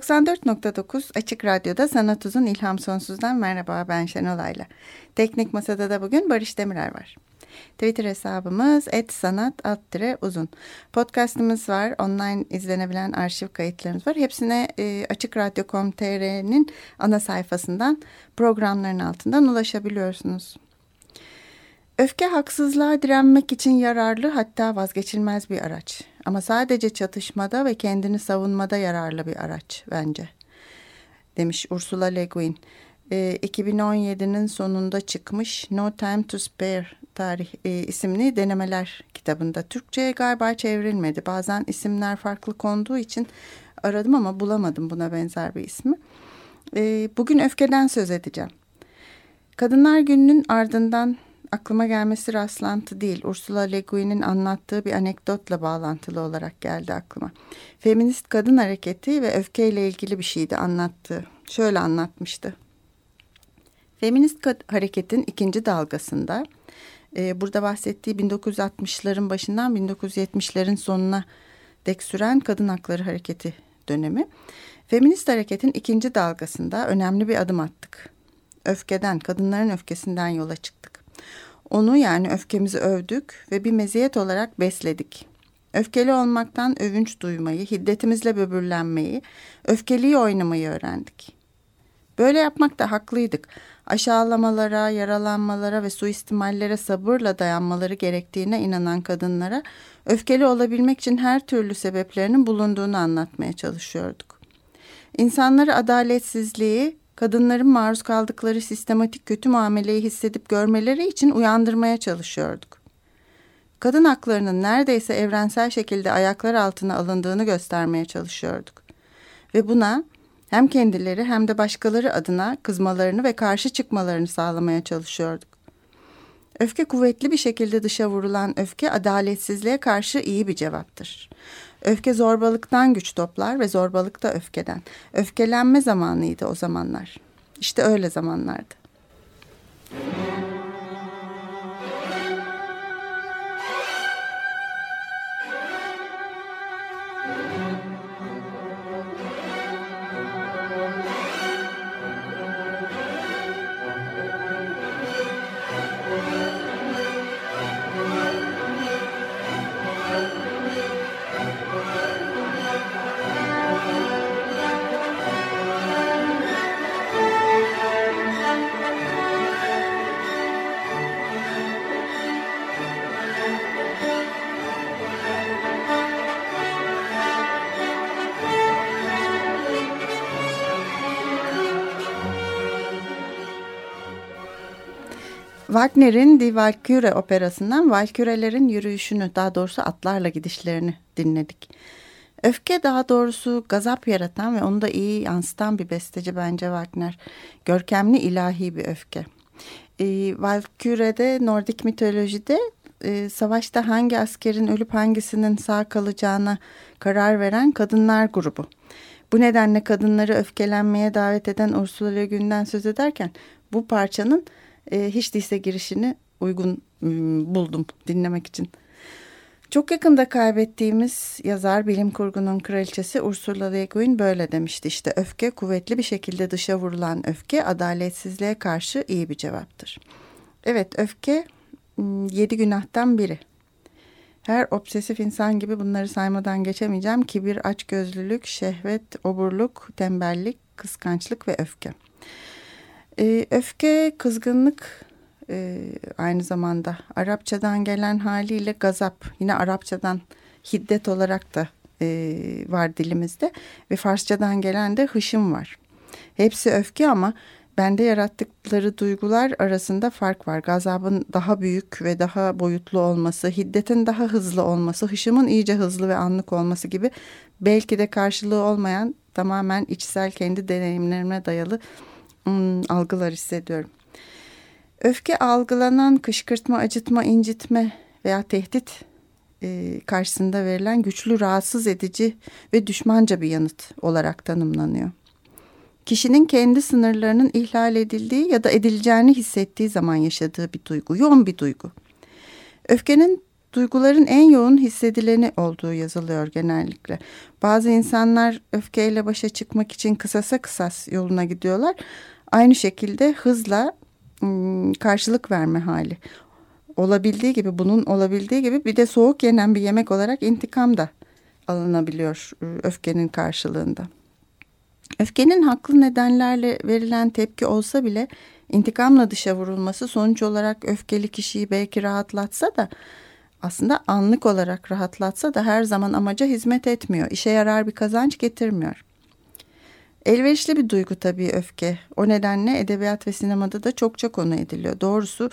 94.9 Açık Radyo'da Sanat Uzun İlham Sonsuz'dan merhaba ben Şenolay'la. Teknik Masada da bugün Barış Demirer var. Twitter hesabımız @sanat uzun. Podcast'ımız var. Online izlenebilen arşiv kayıtlarımız var. Hepsine e, açıkradyo.com.tr'nin ana sayfasından programların altından ulaşabiliyorsunuz. Öfke haksızlığa direnmek için yararlı hatta vazgeçilmez bir araç. Ama sadece çatışmada ve kendini savunmada yararlı bir araç bence. Demiş Ursula Le Guin. E, 2017'nin sonunda çıkmış No Time to Spare tarih e, isimli denemeler kitabında. Türkçe'ye galiba çevrilmedi. Bazen isimler farklı konduğu için aradım ama bulamadım buna benzer bir ismi. E, bugün öfkeden söz edeceğim. Kadınlar Günü'nün ardından aklıma gelmesi rastlantı değil. Ursula Le Guin'in anlattığı bir anekdotla bağlantılı olarak geldi aklıma. Feminist kadın hareketi ve öfkeyle ilgili bir şeydi anlattığı. Şöyle anlatmıştı. Feminist hareketin ikinci dalgasında e, burada bahsettiği 1960'ların başından 1970'lerin sonuna dek süren kadın hakları hareketi dönemi. Feminist hareketin ikinci dalgasında önemli bir adım attık. Öfkeden, kadınların öfkesinden yola çıktık. Onu yani öfkemizi övdük ve bir meziyet olarak besledik. Öfkeli olmaktan övünç duymayı, hiddetimizle böbürlenmeyi, öfkeliyi oynamayı öğrendik. Böyle yapmakta haklıydık. Aşağılamalara, yaralanmalara ve suistimallere sabırla dayanmaları gerektiğine inanan kadınlara öfkeli olabilmek için her türlü sebeplerinin bulunduğunu anlatmaya çalışıyorduk. İnsanları adaletsizliği, kadınların maruz kaldıkları sistematik kötü muameleyi hissedip görmeleri için uyandırmaya çalışıyorduk. Kadın haklarının neredeyse evrensel şekilde ayaklar altına alındığını göstermeye çalışıyorduk. Ve buna hem kendileri hem de başkaları adına kızmalarını ve karşı çıkmalarını sağlamaya çalışıyorduk. Öfke kuvvetli bir şekilde dışa vurulan öfke adaletsizliğe karşı iyi bir cevaptır. Öfke zorbalıktan güç toplar ve zorbalık da öfkeden. Öfkelenme zamanıydı o zamanlar. İşte öyle zamanlardı. Wagner'in Die Walküre operasından Valkürelerin yürüyüşünü daha doğrusu atlarla gidişlerini dinledik. Öfke daha doğrusu gazap yaratan ve onu da iyi yansıtan bir besteci bence Wagner. Görkemli ilahi bir öfke. E, Valküre'de Nordik mitolojide e, savaşta hangi askerin ölüp hangisinin sağ kalacağına karar veren kadınlar grubu. Bu nedenle kadınları öfkelenmeye davet eden Ursula Le Guin'den söz ederken bu parçanın e, hiç değilse girişini uygun ıı, buldum dinlemek için. Çok yakında kaybettiğimiz yazar bilim kurgunun kraliçesi Ursula Le Guin böyle demişti. İşte öfke kuvvetli bir şekilde dışa vurulan öfke adaletsizliğe karşı iyi bir cevaptır. Evet öfke yedi günahtan biri. Her obsesif insan gibi bunları saymadan geçemeyeceğim. Kibir, açgözlülük, şehvet, oburluk, tembellik, kıskançlık ve öfke. Ee, öfke, kızgınlık e, aynı zamanda Arapçadan gelen haliyle gazap yine Arapçadan hiddet olarak da e, var dilimizde ve Farsçadan gelen de hışım var. Hepsi öfke ama bende yarattıkları duygular arasında fark var. Gazabın daha büyük ve daha boyutlu olması, hiddetin daha hızlı olması, hışımın iyice hızlı ve anlık olması gibi belki de karşılığı olmayan tamamen içsel kendi deneyimlerime dayalı algılar hissediyorum. Öfke algılanan kışkırtma, acıtma, incitme veya tehdit e, karşısında verilen güçlü, rahatsız edici ve düşmanca bir yanıt olarak tanımlanıyor. Kişinin kendi sınırlarının ihlal edildiği ya da edileceğini hissettiği zaman yaşadığı bir duygu, yoğun bir duygu. Öfkenin duyguların en yoğun hissedileni olduğu yazılıyor genellikle. Bazı insanlar öfkeyle başa çıkmak için kısasa kısas yoluna gidiyorlar. Aynı şekilde hızla karşılık verme hali. Olabildiği gibi bunun olabildiği gibi bir de soğuk yenen bir yemek olarak intikam da alınabiliyor öfkenin karşılığında. Öfkenin haklı nedenlerle verilen tepki olsa bile intikamla dışa vurulması sonuç olarak öfkeli kişiyi belki rahatlatsa da aslında anlık olarak rahatlatsa da her zaman amaca hizmet etmiyor. İşe yarar bir kazanç getirmiyor. Elverişli bir duygu tabii öfke. O nedenle edebiyat ve sinemada da çokça konu ediliyor. Doğrusu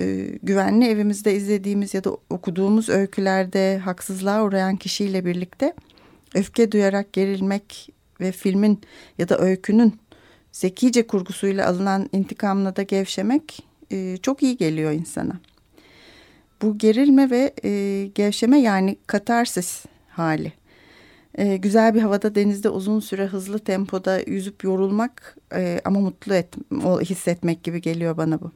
e, güvenli evimizde izlediğimiz ya da okuduğumuz öykülerde haksızlığa uğrayan kişiyle birlikte öfke duyarak gerilmek ve filmin ya da öykünün zekice kurgusuyla alınan intikamla da gevşemek e, çok iyi geliyor insana. Bu gerilme ve e, gevşeme yani katarsis hali. E, güzel bir havada denizde uzun süre hızlı tempoda yüzüp yorulmak e, ama mutlu et, hissetmek gibi geliyor bana bu.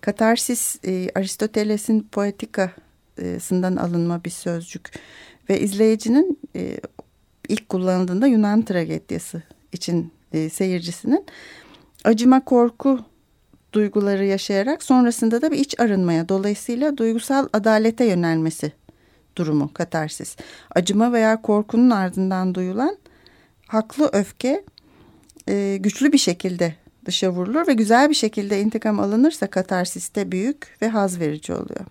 Katarsis e, Aristoteles'in poetikasından alınma bir sözcük ve izleyicinin e, ilk kullanıldığında Yunan tragediyası için e, seyircisinin acıma korku duyguları yaşayarak sonrasında da bir iç arınmaya dolayısıyla duygusal adalete yönelmesi durumu katarsis. Acıma veya korkunun ardından duyulan haklı öfke e, güçlü bir şekilde dışa vurulur ve güzel bir şekilde intikam alınırsa katarsiste büyük ve haz verici oluyor.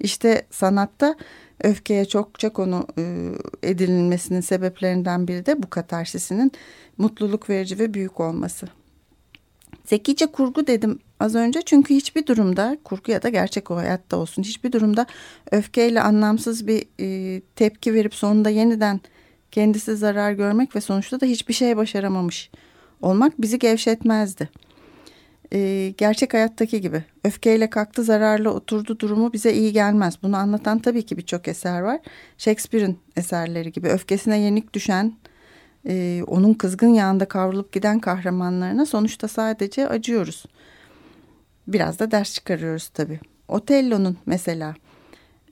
İşte sanatta öfkeye çokça konu e, edilmesinin sebeplerinden biri de bu katarsisinin mutluluk verici ve büyük olması. Zekice kurgu dedim az önce çünkü hiçbir durumda kurgu ya da gerçek o hayatta olsun hiçbir durumda öfkeyle anlamsız bir e, tepki verip sonunda yeniden kendisi zarar görmek ve sonuçta da hiçbir şey başaramamış olmak bizi gevşetmezdi. E, gerçek hayattaki gibi öfkeyle kalktı zararlı oturdu durumu bize iyi gelmez. Bunu anlatan tabii ki birçok eser var. Shakespeare'in eserleri gibi öfkesine yenik düşen e, onun kızgın yağında kavrulup giden kahramanlarına sonuçta sadece acıyoruz. Biraz da ders çıkarıyoruz tabii. Otello'nun mesela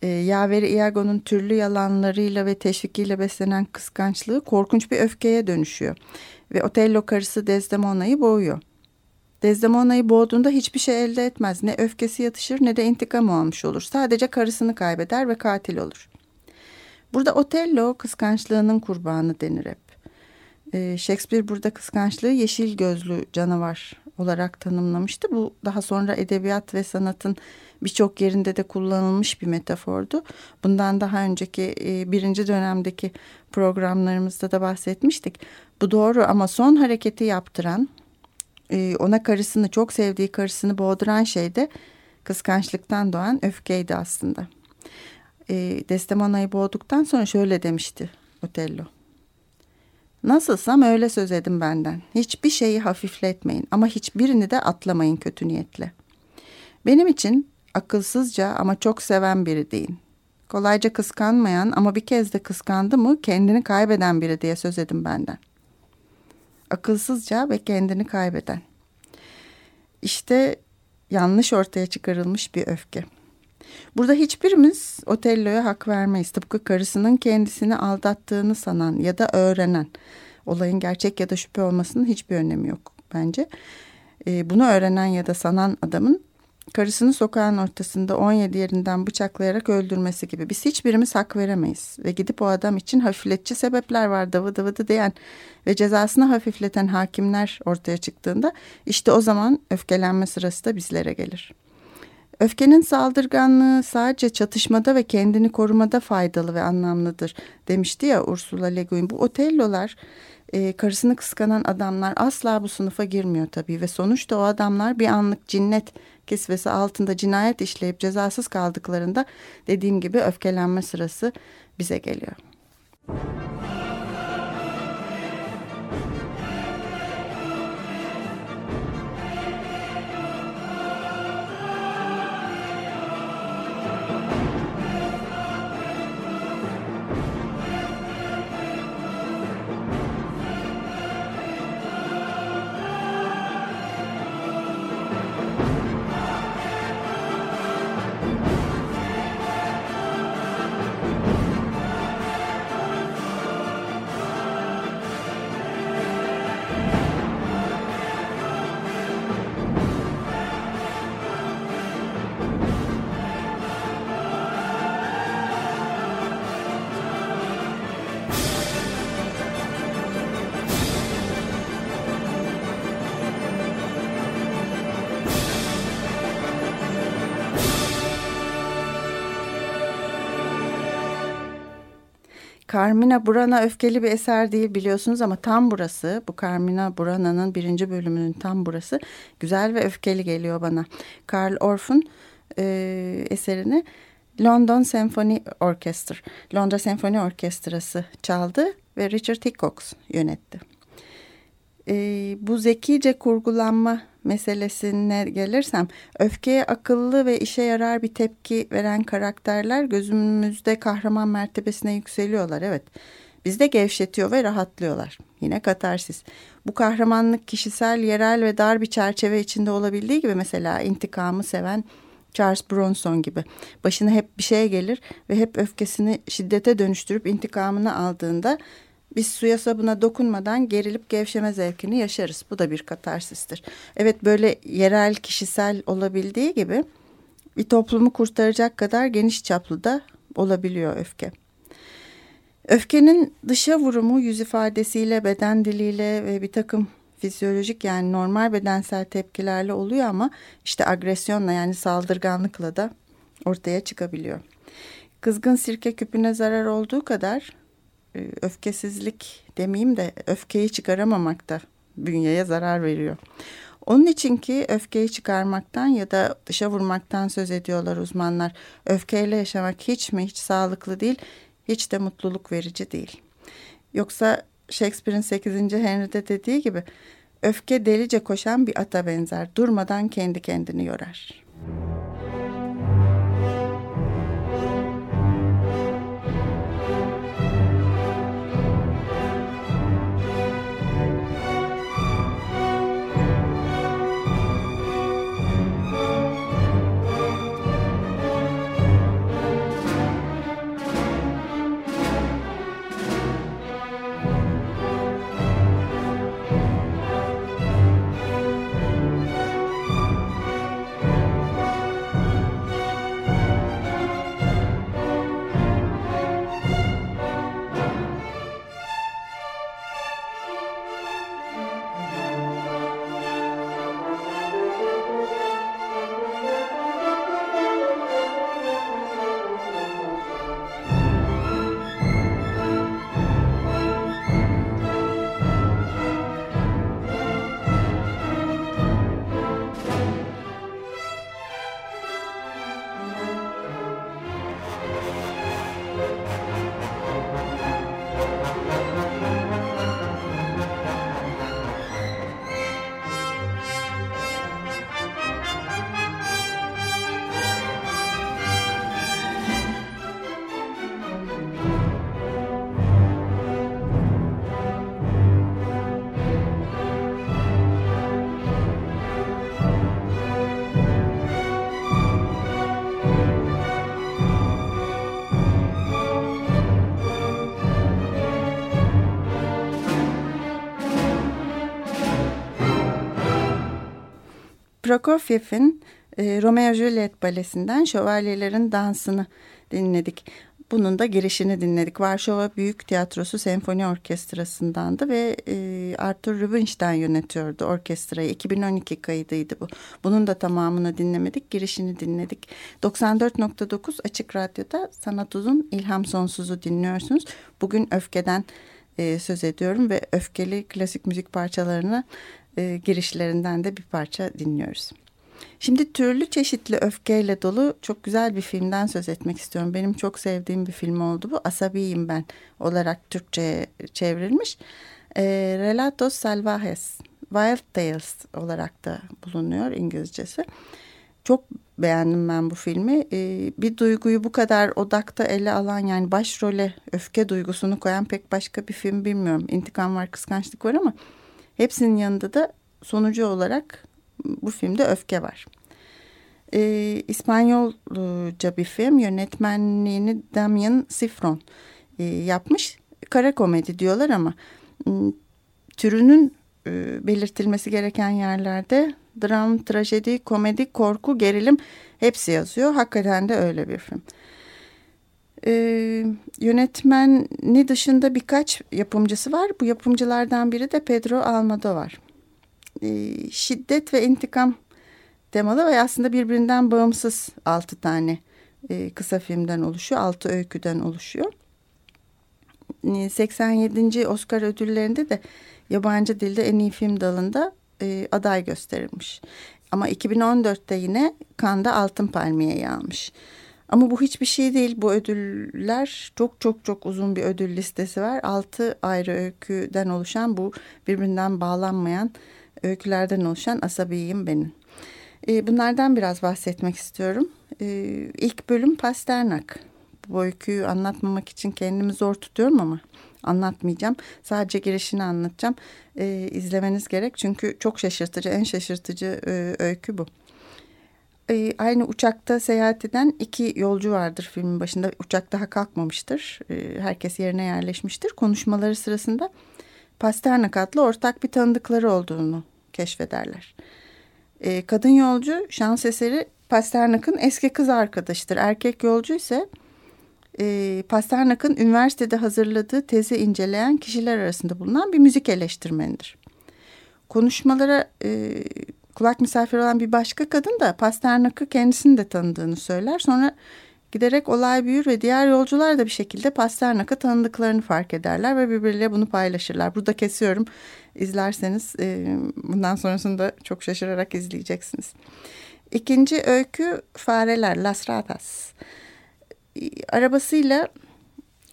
e, yaveri Iago'nun türlü yalanlarıyla ve teşvikiyle beslenen kıskançlığı korkunç bir öfkeye dönüşüyor. Ve Otello karısı Desdemona'yı boğuyor. Desdemona'yı boğduğunda hiçbir şey elde etmez. Ne öfkesi yatışır ne de intikam almış olur. Sadece karısını kaybeder ve katil olur. Burada Otello kıskançlığının kurbanı denir hep. Ee, Shakespeare burada kıskançlığı yeşil gözlü canavar olarak tanımlamıştı. Bu daha sonra edebiyat ve sanatın birçok yerinde de kullanılmış bir metafordu. Bundan daha önceki e, birinci dönemdeki programlarımızda da bahsetmiştik. Bu doğru ama son hareketi yaptıran e, ona karısını çok sevdiği karısını boğduran şey de kıskançlıktan doğan öfkeydi aslında. E, Desdemona'yı boğduktan sonra şöyle demişti Otello. Nasılsam öyle söz edin benden. Hiçbir şeyi hafifletmeyin ama hiçbirini de atlamayın kötü niyetle. Benim için akılsızca ama çok seven biri deyin. Kolayca kıskanmayan ama bir kez de kıskandı mı kendini kaybeden biri diye söz edin benden. Akılsızca ve kendini kaybeden. İşte yanlış ortaya çıkarılmış bir öfke. Burada hiçbirimiz Otello'ya hak vermeyiz. Tıpkı karısının kendisini aldattığını sanan ya da öğrenen. Olayın gerçek ya da şüphe olmasının hiçbir önemi yok bence. E, bunu öğrenen ya da sanan adamın karısını sokağın ortasında 17 yerinden bıçaklayarak öldürmesi gibi. Biz hiçbirimiz hak veremeyiz. Ve gidip o adam için hafifletici sebepler var dıvı dıvıdı diyen ve cezasını hafifleten hakimler ortaya çıktığında işte o zaman öfkelenme sırası da bizlere gelir.'' Öfkenin saldırganlığı sadece çatışmada ve kendini korumada faydalı ve anlamlıdır demişti ya Ursula Le Guin. Bu Otello'lar e, karısını kıskanan adamlar asla bu sınıfa girmiyor tabii ve sonuçta o adamlar bir anlık cinnet kisvesi altında cinayet işleyip cezasız kaldıklarında dediğim gibi öfkelenme sırası bize geliyor. Carmina Burana öfkeli bir eser değil biliyorsunuz ama tam burası bu Carmina Burana'nın birinci bölümünün tam burası güzel ve öfkeli geliyor bana. Karl Orff'un e, eserini London Symphony Orchestra, Londra Senfoni Orkestrası çaldı ve Richard Hickox yönetti. E, bu zekice kurgulanma meselesine gelirsem öfkeye akıllı ve işe yarar bir tepki veren karakterler gözümüzde kahraman mertebesine yükseliyorlar evet. Bizde gevşetiyor ve rahatlıyorlar. Yine katarsis. Bu kahramanlık kişisel, yerel ve dar bir çerçeve içinde olabildiği gibi mesela intikamı seven Charles Bronson gibi. Başına hep bir şey gelir ve hep öfkesini şiddete dönüştürüp intikamını aldığında biz suya sabuna dokunmadan gerilip gevşeme zevkini yaşarız. Bu da bir katarsistir. Evet böyle yerel kişisel olabildiği gibi bir toplumu kurtaracak kadar geniş çaplı da olabiliyor öfke. Öfkenin dışa vurumu yüz ifadesiyle, beden diliyle ve bir takım fizyolojik yani normal bedensel tepkilerle oluyor ama işte agresyonla yani saldırganlıkla da ortaya çıkabiliyor. Kızgın sirke küpüne zarar olduğu kadar öfkesizlik demeyeyim de öfkeyi çıkaramamak da bünyeye zarar veriyor. Onun için ki öfkeyi çıkarmaktan ya da dışa vurmaktan söz ediyorlar uzmanlar. Öfkeyle yaşamak hiç mi hiç sağlıklı değil, hiç de mutluluk verici değil. Yoksa Shakespeare'in 8. Henry'de dediği gibi öfke delice koşan bir ata benzer. Durmadan kendi kendini yorar. Prokofiev'in e, Romeo Juliet balesinden Şövalyelerin Dansını dinledik. Bunun da girişini dinledik. Varşova Büyük Tiyatrosu Senfoni Orkestrası'ndandı ve e, Arthur Rubinstein yönetiyordu orkestrayı. 2012 kaydıydı bu. Bunun da tamamını dinlemedik, girişini dinledik. 94.9 Açık Radyo'da Sanat Uzun İlham Sonsuz'u dinliyorsunuz. Bugün Öfke'den e, söz ediyorum ve öfkeli klasik müzik parçalarına e, girişlerinden de bir parça dinliyoruz. Şimdi türlü çeşitli öfkeyle dolu çok güzel bir filmden söz etmek istiyorum. Benim çok sevdiğim bir film oldu bu. Asabiyim ben olarak Türkçe'ye çevrilmiş. E, Relatos Salvajes, Wild Tales olarak da bulunuyor İngilizcesi. Çok beğendim ben bu filmi. Ee, bir duyguyu bu kadar odakta ele alan yani başrole öfke duygusunu koyan pek başka bir film bilmiyorum. İntikam var, kıskançlık var ama hepsinin yanında da sonucu olarak bu filmde öfke var. Ee, İspanyolca bir film yönetmenliğini Damien Sifron e, yapmış. Kara komedi diyorlar ama türünün e, belirtilmesi gereken yerlerde dram, trajedi, komedi, korku, gerilim hepsi yazıyor. Hakikaten de öyle bir film. Ee, yönetmeni dışında birkaç yapımcısı var. Bu yapımcılardan biri de Pedro Almodovar. Ee, şiddet ve intikam temalı ve aslında birbirinden bağımsız altı tane e, kısa filmden oluşuyor. Altı öyküden oluşuyor. 87. Oscar ödüllerinde de yabancı dilde en iyi film dalında e, aday gösterilmiş. Ama 2014'te yine Kanda Altın Palmiye'yi almış. Ama bu hiçbir şey değil. Bu ödüller çok çok çok uzun bir ödül listesi var. Altı ayrı öyküden oluşan bu birbirinden bağlanmayan öykülerden oluşan Asabiyim benim. E, bunlardan biraz bahsetmek istiyorum. E, ilk bölüm Pasternak. Bu öyküyü anlatmamak için kendimi zor tutuyorum ama anlatmayacağım. Sadece girişini anlatacağım. E, izlemeniz gerek çünkü çok şaşırtıcı, en şaşırtıcı e, öykü bu. E, aynı uçakta seyahat eden iki yolcu vardır filmin başında. Uçak daha kalkmamıştır. E, herkes yerine yerleşmiştir. Konuşmaları sırasında Pasternak adlı ortak bir tanıdıkları olduğunu keşfederler. E, kadın yolcu şans eseri Pasternak'ın eski kız arkadaşıdır. Erkek yolcu ise e, Pasternak'ın üniversitede hazırladığı tezi inceleyen kişiler arasında bulunan bir müzik eleştirmenidir. Konuşmalara e, kulak misafir olan bir başka kadın da Pasternak'ı kendisini de tanıdığını söyler. Sonra giderek olay büyür ve diğer yolcular da bir şekilde Pasternak'ı tanıdıklarını fark ederler ve birbirleriyle bunu paylaşırlar. Burada kesiyorum. İzlerseniz e, bundan sonrasında çok şaşırarak izleyeceksiniz. İkinci öykü Fareler, Las Ratas arabasıyla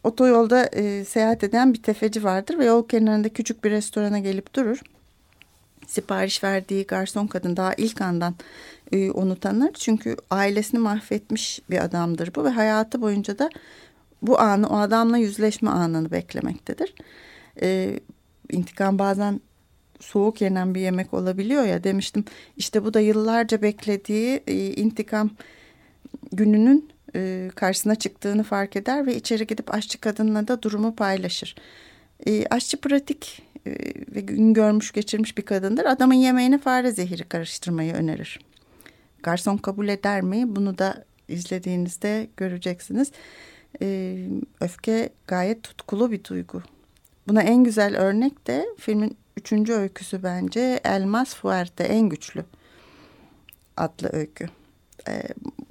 otoyolda e, seyahat eden bir tefeci vardır ve yol kenarında küçük bir restorana gelip durur. Sipariş verdiği garson kadın daha ilk andan e, onu tanır. Çünkü ailesini mahvetmiş bir adamdır bu ve hayatı boyunca da bu anı o adamla yüzleşme anını beklemektedir. E, intikam bazen soğuk yenen bir yemek olabiliyor ya demiştim. İşte bu da yıllarca beklediği e, intikam gününün e, karşısına çıktığını fark eder ve içeri gidip aşçı kadınla da durumu paylaşır. E, aşçı pratik ve gün görmüş geçirmiş bir kadındır. Adamın yemeğine fare zehiri karıştırmayı önerir. Garson kabul eder mi? Bunu da izlediğinizde göreceksiniz. E, öfke gayet tutkulu bir duygu. Buna en güzel örnek de filmin üçüncü öyküsü bence Elmas Fuerte en güçlü adlı öykü e,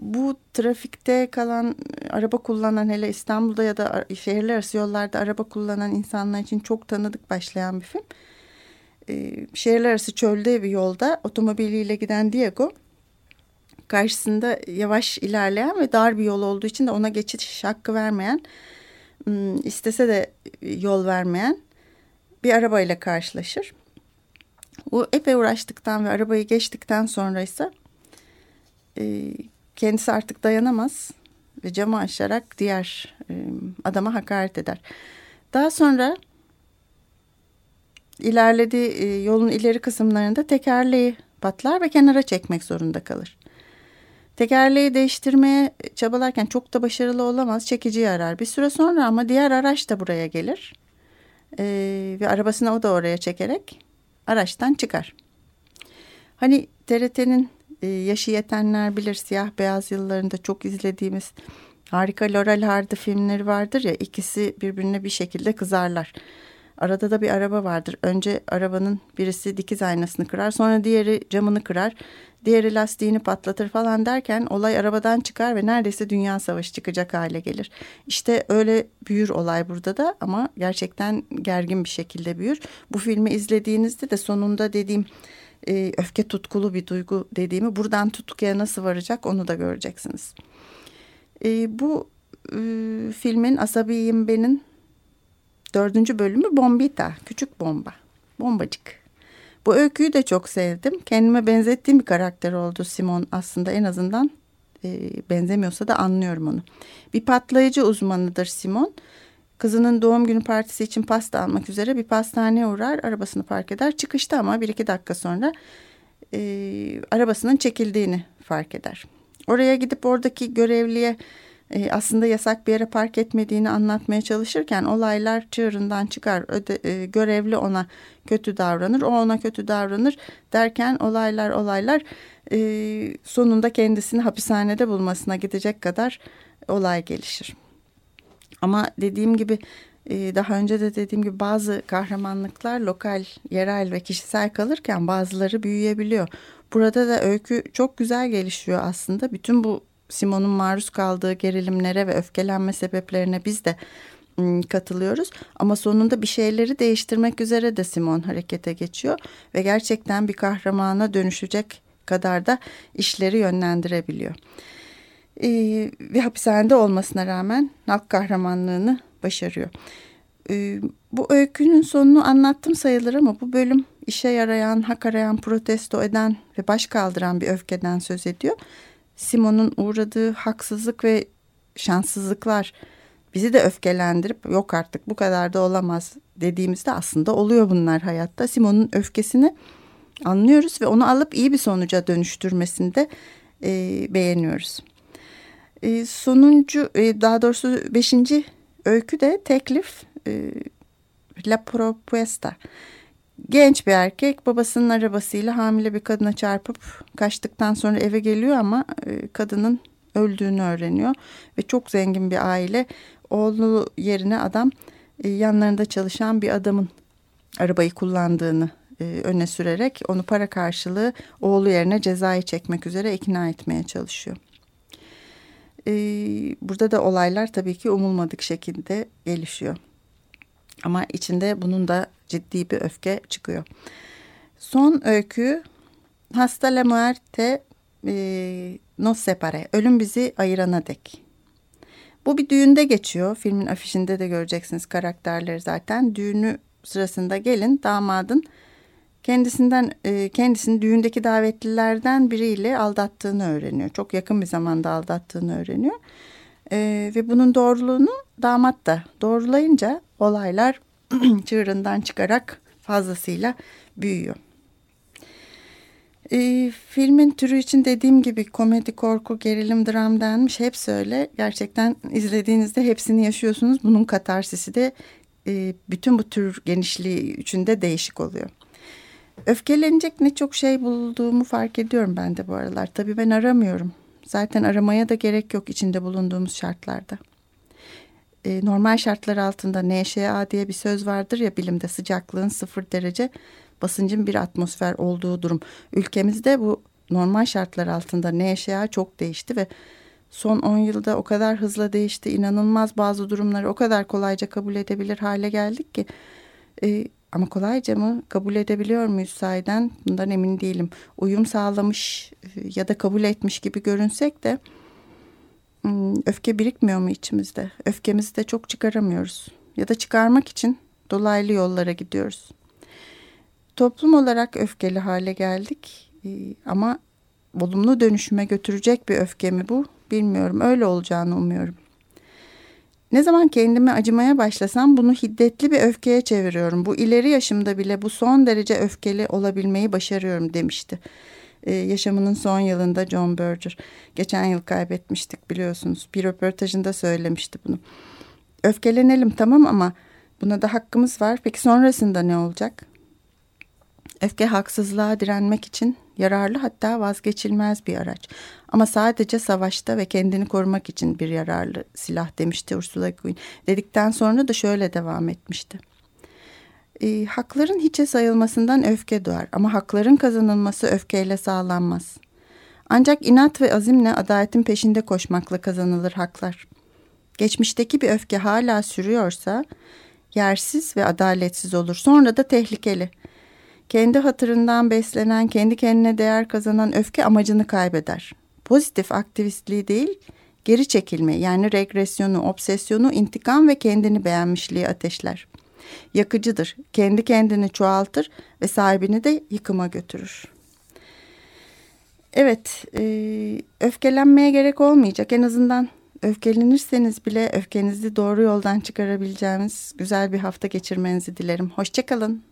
bu trafikte kalan araba kullanan hele İstanbul'da ya da şehirler arası yollarda araba kullanan insanlar için çok tanıdık başlayan bir film. E, şehirler arası çölde bir yolda otomobiliyle giden Diego karşısında yavaş ilerleyen ve dar bir yol olduğu için de ona geçiş hakkı vermeyen istese de yol vermeyen bir arabayla karşılaşır. Bu epey uğraştıktan ve arabayı geçtikten sonra ise e, kendisi artık dayanamaz ve camı aşarak diğer e, adama hakaret eder. Daha sonra ilerlediği e, yolun ileri kısımlarında tekerleği patlar ve kenara çekmek zorunda kalır. Tekerleği değiştirmeye çabalarken çok da başarılı olamaz. Çekiciyi arar. Bir süre sonra ama diğer araç da buraya gelir. Ee, ve arabasını o da oraya çekerek araçtan çıkar. Hani TRT'nin e, yaşı yetenler bilir siyah beyaz yıllarında çok izlediğimiz harika Laurel Hardy filmleri vardır ya ikisi birbirine bir şekilde kızarlar. Arada da bir araba vardır. Önce arabanın birisi dikiz aynasını kırar sonra diğeri camını kırar. Diğeri lastiğini patlatır falan derken olay arabadan çıkar ve neredeyse dünya savaşı çıkacak hale gelir. İşte öyle büyür olay burada da ama gerçekten gergin bir şekilde büyür. Bu filmi izlediğinizde de sonunda dediğim e, öfke tutkulu bir duygu dediğimi buradan tutkuya nasıl varacak onu da göreceksiniz. E, bu e, filmin Asabiyim Ben'in dördüncü bölümü Bombita, küçük bomba, bombacık. Bu öyküyü de çok sevdim. Kendime benzettiğim bir karakter oldu Simon aslında en azından e, benzemiyorsa da anlıyorum onu. Bir patlayıcı uzmanıdır Simon. Kızının doğum günü partisi için pasta almak üzere bir pastaneye uğrar, arabasını park eder. Çıkışta ama bir iki dakika sonra e, arabasının çekildiğini fark eder. Oraya gidip oradaki görevliye e, aslında yasak bir yere park etmediğini anlatmaya çalışırken olaylar çığırından çıkar. Öde, e, görevli ona kötü davranır, o ona kötü davranır derken olaylar olaylar e, sonunda kendisini hapishanede bulmasına gidecek kadar olay gelişir. Ama dediğim gibi e, daha önce de dediğim gibi bazı kahramanlıklar lokal, yerel ve kişisel kalırken bazıları büyüyebiliyor. Burada da öykü çok güzel gelişiyor aslında. Bütün bu Simon'un maruz kaldığı gerilimlere ve öfkelenme sebeplerine biz de katılıyoruz. Ama sonunda bir şeyleri değiştirmek üzere de Simon harekete geçiyor ve gerçekten bir kahramana dönüşecek kadar da işleri yönlendirebiliyor. Ee, ve hapishanede olmasına rağmen halk kahramanlığını başarıyor. Ee, bu öykünün sonunu anlattım sayılır ama bu bölüm işe yarayan, hak arayan, protesto eden ve baş kaldıran bir öfkeden söz ediyor. Simon'un uğradığı haksızlık ve şanssızlıklar bizi de öfkelendirip yok artık bu kadar da olamaz dediğimizde aslında oluyor bunlar hayatta. Simon'un öfkesini anlıyoruz ve onu alıp iyi bir sonuca dönüştürmesinde e, beğeniyoruz. E, sonuncu e, daha doğrusu beşinci öykü de teklif e, La Propuesta. Genç bir erkek babasının arabasıyla hamile bir kadına çarpıp kaçtıktan sonra eve geliyor ama e, kadının öldüğünü öğreniyor. Ve çok zengin bir aile oğlu yerine adam e, yanlarında çalışan bir adamın arabayı kullandığını e, öne sürerek onu para karşılığı oğlu yerine cezayı çekmek üzere ikna etmeye çalışıyor. Burada da olaylar tabii ki umulmadık şekilde gelişiyor. Ama içinde bunun da ciddi bir öfke çıkıyor. Son öykü Hasta la muerte e, nos separe. Ölüm bizi ayırana dek. Bu bir düğünde geçiyor. Filmin afişinde de göreceksiniz karakterleri zaten. Düğünü sırasında gelin damadın kendisinden e, kendisini düğündeki davetlilerden biriyle aldattığını öğreniyor. Çok yakın bir zamanda aldattığını öğreniyor. E, ve bunun doğruluğunu damat da doğrulayınca olaylar çığırından çıkarak fazlasıyla büyüyor. E, filmin türü için dediğim gibi komedi, korku, gerilim, dram denmiş. Hepsi öyle. Gerçekten izlediğinizde hepsini yaşıyorsunuz. Bunun katarsisi de e, bütün bu tür genişliği içinde değişik oluyor. Öfkelenecek ne çok şey bulduğumu fark ediyorum ben de bu aralar. Tabii ben aramıyorum. Zaten aramaya da gerek yok içinde bulunduğumuz şartlarda e, normal şartlar altında NŞA diye bir söz vardır ya bilimde sıcaklığın sıfır derece basıncın bir atmosfer olduğu durum. Ülkemizde bu normal şartlar altında NŞA çok değişti ve son 10 yılda o kadar hızla değişti. inanılmaz bazı durumları o kadar kolayca kabul edebilir hale geldik ki. E, ama kolayca mı kabul edebiliyor muyuz sahiden bundan emin değilim. Uyum sağlamış e, ya da kabul etmiş gibi görünsek de Hmm, öfke birikmiyor mu içimizde? Öfkemizi de çok çıkaramıyoruz. Ya da çıkarmak için dolaylı yollara gidiyoruz. Toplum olarak öfkeli hale geldik ee, ama olumlu dönüşüme götürecek bir öfke mi bu bilmiyorum. Öyle olacağını umuyorum. Ne zaman kendime acımaya başlasam bunu hiddetli bir öfkeye çeviriyorum. Bu ileri yaşımda bile bu son derece öfkeli olabilmeyi başarıyorum demişti e, yaşamının son yılında John Berger. Geçen yıl kaybetmiştik biliyorsunuz. Bir röportajında söylemişti bunu. Öfkelenelim tamam ama buna da hakkımız var. Peki sonrasında ne olacak? Öfke haksızlığa direnmek için yararlı hatta vazgeçilmez bir araç. Ama sadece savaşta ve kendini korumak için bir yararlı silah demişti Ursula Guin. Dedikten sonra da şöyle devam etmişti. e, hakların hiçe sayılmasından öfke doğar ama hakların kazanılması öfkeyle sağlanmaz. Ancak inat ve azimle adaletin peşinde koşmakla kazanılır haklar. Geçmişteki bir öfke hala sürüyorsa yersiz ve adaletsiz olur. Sonra da tehlikeli. Kendi hatırından beslenen, kendi kendine değer kazanan öfke amacını kaybeder. Pozitif aktivistliği değil, geri çekilme yani regresyonu, obsesyonu, intikam ve kendini beğenmişliği ateşler. Yakıcıdır, kendi kendini çoğaltır ve sahibini de yıkıma götürür. Evet, e, öfkelenmeye gerek olmayacak. En azından öfkelenirseniz bile öfkenizi doğru yoldan çıkarabileceğimiz güzel bir hafta geçirmenizi dilerim. Hoşçakalın.